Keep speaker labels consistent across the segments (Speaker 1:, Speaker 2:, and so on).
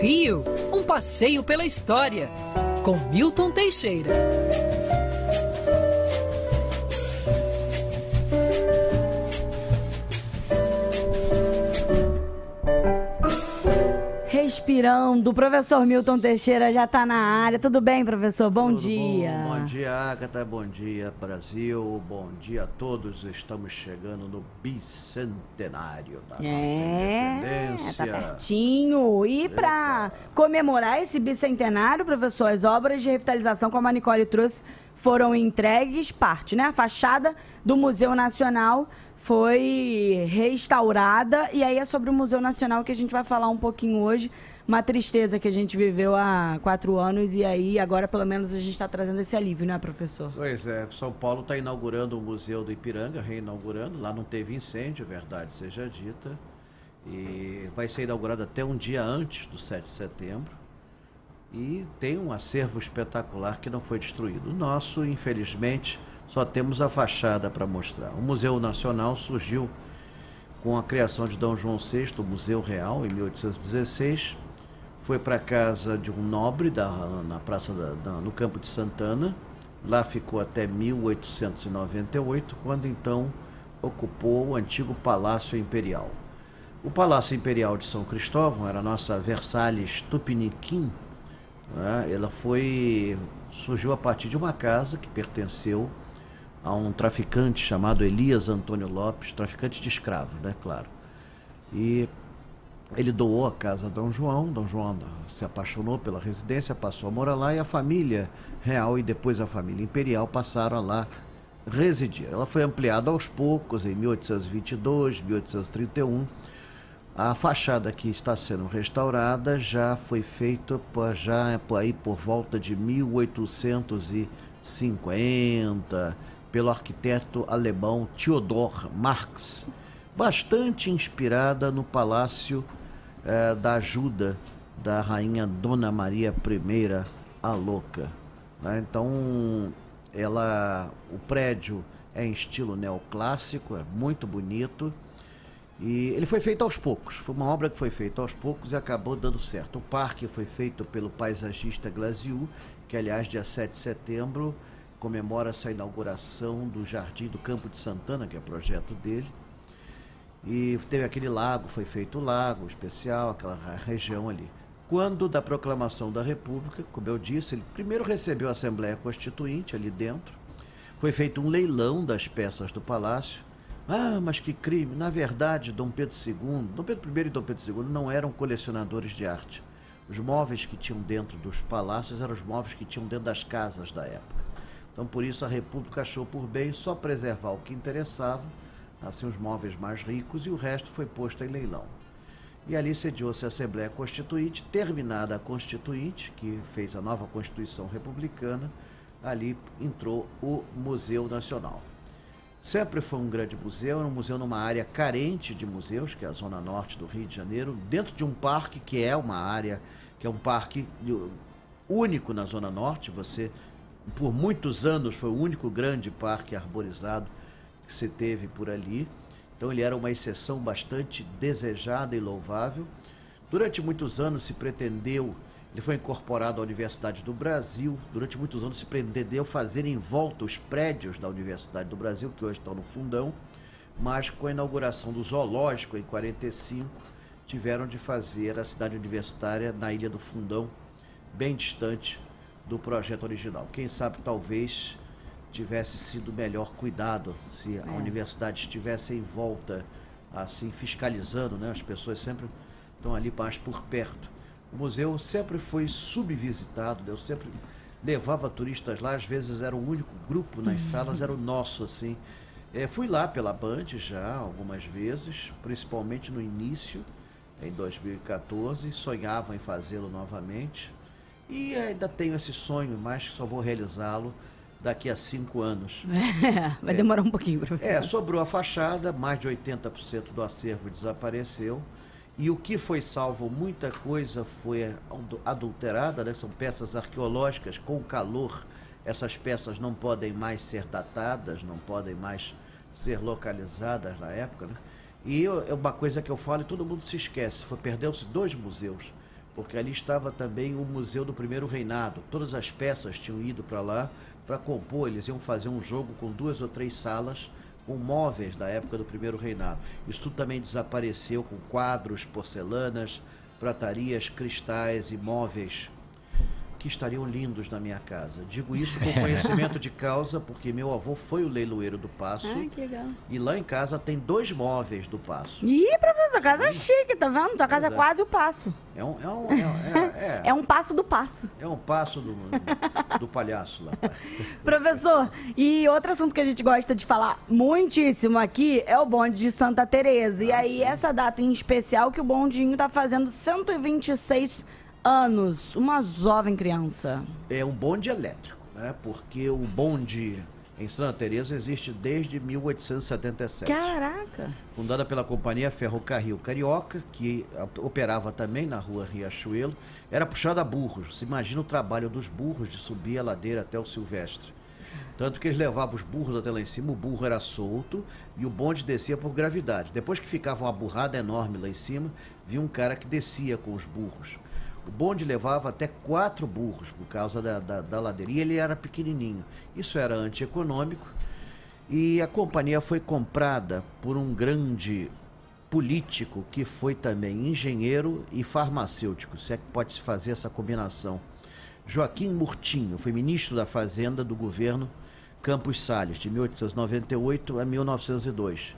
Speaker 1: Rio, um passeio pela história, com Milton Teixeira.
Speaker 2: Respirando, o professor Milton Teixeira já está na área. Tudo bem, professor? Bom
Speaker 3: Tudo
Speaker 2: dia.
Speaker 3: Bom. bom dia, Agatha. Bom dia, Brasil. Bom dia a todos. Estamos chegando no bicentenário da
Speaker 2: é,
Speaker 3: nossa independência.
Speaker 2: Tá pertinho. E para comemorar esse bicentenário, professor, as obras de revitalização, como a Nicole trouxe, foram entregues, parte, né? A fachada do Museu Nacional foi restaurada. E aí é sobre o Museu Nacional que a gente vai falar um pouquinho hoje. Uma tristeza que a gente viveu há quatro anos e aí agora pelo menos a gente está trazendo esse alívio, né, professor?
Speaker 3: Pois é, São Paulo está inaugurando o Museu do Ipiranga, reinaugurando. Lá não teve incêndio, verdade seja dita. E vai ser inaugurado até um dia antes do 7 de setembro. E tem um acervo espetacular que não foi destruído. O nosso, infelizmente, só temos a fachada para mostrar. O Museu Nacional surgiu com a criação de Dom João VI, o Museu Real, em 1816. Foi para casa de um nobre da, na praça da, da, no Campo de Santana. Lá ficou até 1898, quando então ocupou o antigo Palácio Imperial. O Palácio Imperial de São Cristóvão era a nossa Versalhes Tupiniquim. Né? Ela foi surgiu a partir de uma casa que pertenceu a um traficante chamado Elias Antônio Lopes, traficante de escravos, né, claro. E ele doou a casa a Dom João, Dom João se apaixonou pela residência, passou a morar lá e a família real e depois a família imperial passaram a lá residir. Ela foi ampliada aos poucos em 1822, 1831. A fachada que está sendo restaurada já foi feita já aí por volta de 1850 pelo arquiteto alemão Theodor Marx, bastante inspirada no Palácio eh, da Ajuda da rainha Dona Maria I a Louca. Né? Então, ela, o prédio é em estilo neoclássico, é muito bonito. E ele foi feito aos poucos. Foi uma obra que foi feita aos poucos e acabou dando certo. O parque foi feito pelo paisagista Glaziu, que aliás, dia 7 de setembro, comemora essa inauguração do Jardim do Campo de Santana, que é projeto dele. E teve aquele lago, foi feito o lago especial, aquela região ali. Quando da proclamação da República, como eu disse, ele primeiro recebeu a Assembleia Constituinte ali dentro. Foi feito um leilão das peças do palácio. Ah, mas que crime! Na verdade, Dom Pedro II, Dom Pedro I e Dom Pedro II não eram colecionadores de arte. Os móveis que tinham dentro dos palácios eram os móveis que tinham dentro das casas da época. Então, por isso, a República achou por bem só preservar o que interessava, assim, os móveis mais ricos, e o resto foi posto em leilão. E ali sediou-se a Assembleia Constituinte, terminada a Constituinte, que fez a nova Constituição Republicana, ali entrou o Museu Nacional. Sempre foi um grande museu, um museu numa área carente de museus, que é a zona norte do Rio de Janeiro, dentro de um parque que é uma área, que é um parque único na zona norte, você por muitos anos foi o único grande parque arborizado que se teve por ali. Então ele era uma exceção bastante desejada e louvável. Durante muitos anos se pretendeu, ele foi incorporado à Universidade do Brasil. Durante muitos anos se pretendeu fazer em volta os prédios da Universidade do Brasil, que hoje estão no fundão, mas com a inauguração do zoológico em 45, tiveram de fazer a cidade universitária na Ilha do Fundão, bem distante do projeto original. Quem sabe talvez tivesse sido melhor cuidado se a é. universidade estivesse em volta, assim, fiscalizando, né? As pessoas sempre estão ali mais por perto. O museu sempre foi subvisitado, eu sempre levava turistas lá, às vezes era o único grupo nas uhum. salas, era o nosso, assim. É, fui lá pela Band já algumas vezes, principalmente no início, em 2014, sonhava em fazê-lo novamente. E ainda tenho esse sonho, mas só vou realizá-lo daqui a cinco anos.
Speaker 2: É, vai demorar um pouquinho, professor.
Speaker 3: É, sobrou a fachada, mais de 80% do acervo desapareceu. E o que foi salvo, muita coisa foi adulterada, né? são peças arqueológicas com calor. Essas peças não podem mais ser datadas, não podem mais ser localizadas na época. Né? E é uma coisa que eu falo e todo mundo se esquece, perdeu-se dois museus, porque ali estava também o Museu do Primeiro Reinado. Todas as peças tinham ido para lá para compor, eles iam fazer um jogo com duas ou três salas com móveis da época do Primeiro Reinado. Isso tudo também desapareceu com quadros, porcelanas, pratarias, cristais e móveis que estariam lindos na minha casa. Digo isso com conhecimento de causa, porque meu avô foi o leiloeiro do Passo.
Speaker 2: Ah, que legal.
Speaker 3: E lá em casa tem dois móveis do Passo.
Speaker 2: Ih, professor, casa é chique, tá vendo? Tua casa é
Speaker 3: é.
Speaker 2: quase o passo.
Speaker 3: É um, é um, é, é, é,
Speaker 2: É um passo do passo.
Speaker 3: é um passo do, do palhaço lá.
Speaker 2: Professor, e outro assunto que a gente gosta de falar muitíssimo aqui é o bonde de Santa Teresa. E
Speaker 3: Ah,
Speaker 2: aí,
Speaker 3: sim.
Speaker 2: essa data em especial que o bondinho tá fazendo 126 anos. Uma jovem criança.
Speaker 3: É um bonde elétrico, né? Porque o bonde em Santa Teresa existe desde 1877.
Speaker 2: Caraca!
Speaker 3: fundada pela companhia Ferrocarril Carioca, que operava também na rua Riachuelo, era puxada a burros. Você imagina o trabalho dos burros de subir a ladeira até o Silvestre. Tanto que eles levavam os burros até lá em cima, o burro era solto e o bonde descia por gravidade. Depois que ficava uma burrada enorme lá em cima, vinha um cara que descia com os burros. O bonde levava até quatro burros por causa da, da, da ladeira. E ele era pequenininho. Isso era antieconômico. E a companhia foi comprada por um grande político que foi também engenheiro e farmacêutico, se é que pode se fazer essa combinação. Joaquim Murtinho foi ministro da Fazenda do governo Campos Salles, de 1898 a 1902.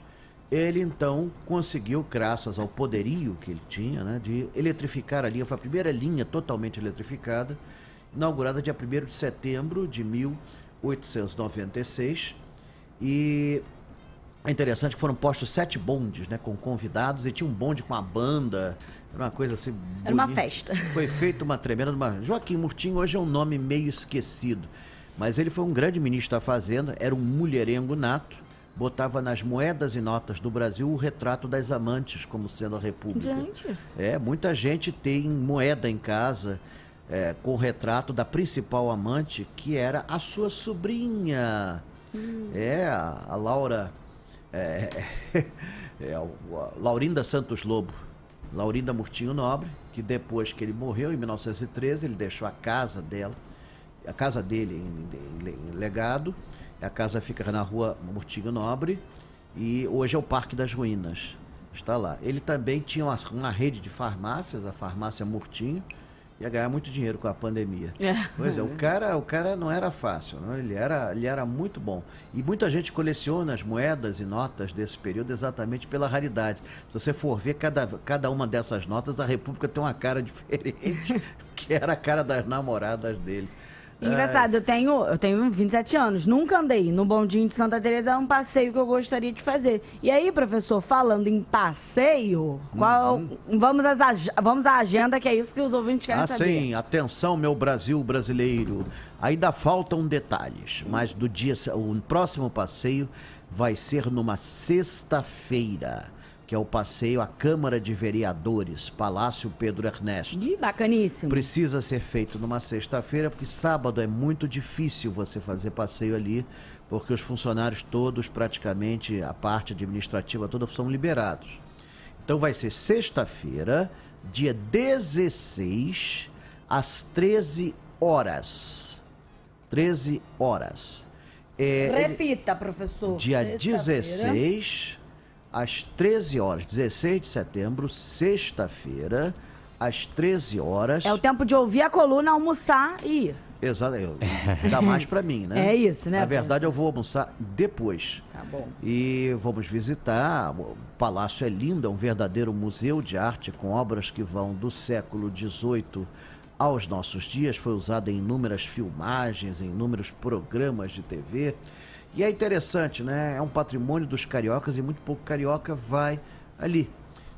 Speaker 3: Ele então conseguiu, graças ao poderio que ele tinha, né, de eletrificar a linha. Foi a primeira linha totalmente eletrificada, inaugurada dia 1 de setembro de 1896. E é interessante que foram postos sete bondes, né, com convidados, e tinha um bonde com a banda, era uma coisa assim.
Speaker 2: Era uma
Speaker 3: bonita.
Speaker 2: festa.
Speaker 3: Foi feita uma tremenda. Uma... Joaquim Murtinho hoje é um nome meio esquecido, mas ele foi um grande ministro da Fazenda, era um mulherengo nato, botava nas moedas e notas do Brasil o retrato das amantes, como sendo a República.
Speaker 2: Gente.
Speaker 3: É, muita gente tem moeda em casa é, com o retrato da principal amante, que era a sua sobrinha. É, a, a Laura. É, é, a Laurinda Santos Lobo. Laurinda Murtinho Nobre, que depois que ele morreu, em 1913, ele deixou a casa dela, a casa dele em, em- em legado. A casa fica na rua Murtinho Nobre e hoje é o Parque das Ruínas. Está lá. Ele também tinha uma, uma rede de farmácias, a farmácia Murtinho, ia ganhar muito dinheiro com a pandemia.
Speaker 2: É.
Speaker 3: Pois é, o cara, o cara não era fácil, não? Ele, era, ele era muito bom. E muita gente coleciona as moedas e notas desse período exatamente pela raridade. Se você for ver cada, cada uma dessas notas, a República tem uma cara diferente, que era a cara das namoradas dele.
Speaker 2: Engraçado, eu tenho, eu tenho 27 anos, nunca andei no bondinho de Santa Teresa, é um passeio que eu gostaria de fazer. E aí, professor, falando em passeio, qual, vamos, às, vamos à agenda, que é isso que os ouvintes querem
Speaker 3: Ah,
Speaker 2: saber.
Speaker 3: sim, atenção, meu Brasil brasileiro. Ainda faltam detalhes, mas do dia, o próximo passeio vai ser numa sexta-feira, que é o passeio à Câmara de Vereadores, Palácio Pedro Ernesto.
Speaker 2: Ih, bacaníssimo.
Speaker 3: Precisa ser feito numa sexta-feira, porque sábado é muito difícil você fazer passeio ali, porque os funcionários todos, praticamente, a parte administrativa toda, são liberados. Então vai ser sexta-feira, dia 16, às 13 horas. 13 horas. É,
Speaker 2: Repita, professor.
Speaker 3: dia
Speaker 2: Sexta-feira.
Speaker 3: 16, às 13 horas. 16 de setembro, sexta-feira, às 13 horas.
Speaker 2: É o tempo de ouvir a coluna, almoçar e ir.
Speaker 3: Exato, eu- dá mais pra mim, né?
Speaker 2: É isso, né,
Speaker 3: Na verdade, eu vou almoçar depois.
Speaker 2: Tá bom.
Speaker 3: E vamos visitar. O palácio é lindo, é um verdadeiro museu de arte com obras que vão do século XVIII aos nossos dias. Foi usado em inúmeras filmagens, em inúmeros programas de TV. E é interessante, né? É um patrimônio dos cariocas e muito pouco carioca vai ali.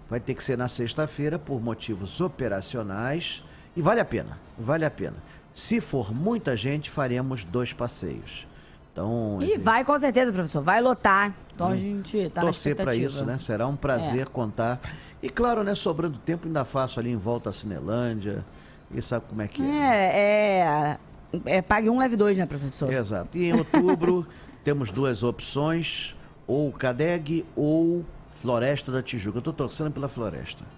Speaker 3: Vai ter que ser na sexta-feira por motivos operacionais e vale a pena, vale a pena. Se for muita gente, faremos dois passeios. Então,
Speaker 2: E vai com certeza, professor. Vai lotar. Então a gente tá
Speaker 3: Hum. torcer para isso, né? Será um prazer
Speaker 2: É.
Speaker 3: contar. E claro, né, sobrando tempo, ainda faço ali em volta a Cinelândia. E sabe como é que é? né?
Speaker 2: É, é, é pague um, leve dois, né, professor?
Speaker 3: Exato. E em outubro temos duas opções, ou CADEG ou Floresta da Tijuca. Eu estou torcendo pela floresta.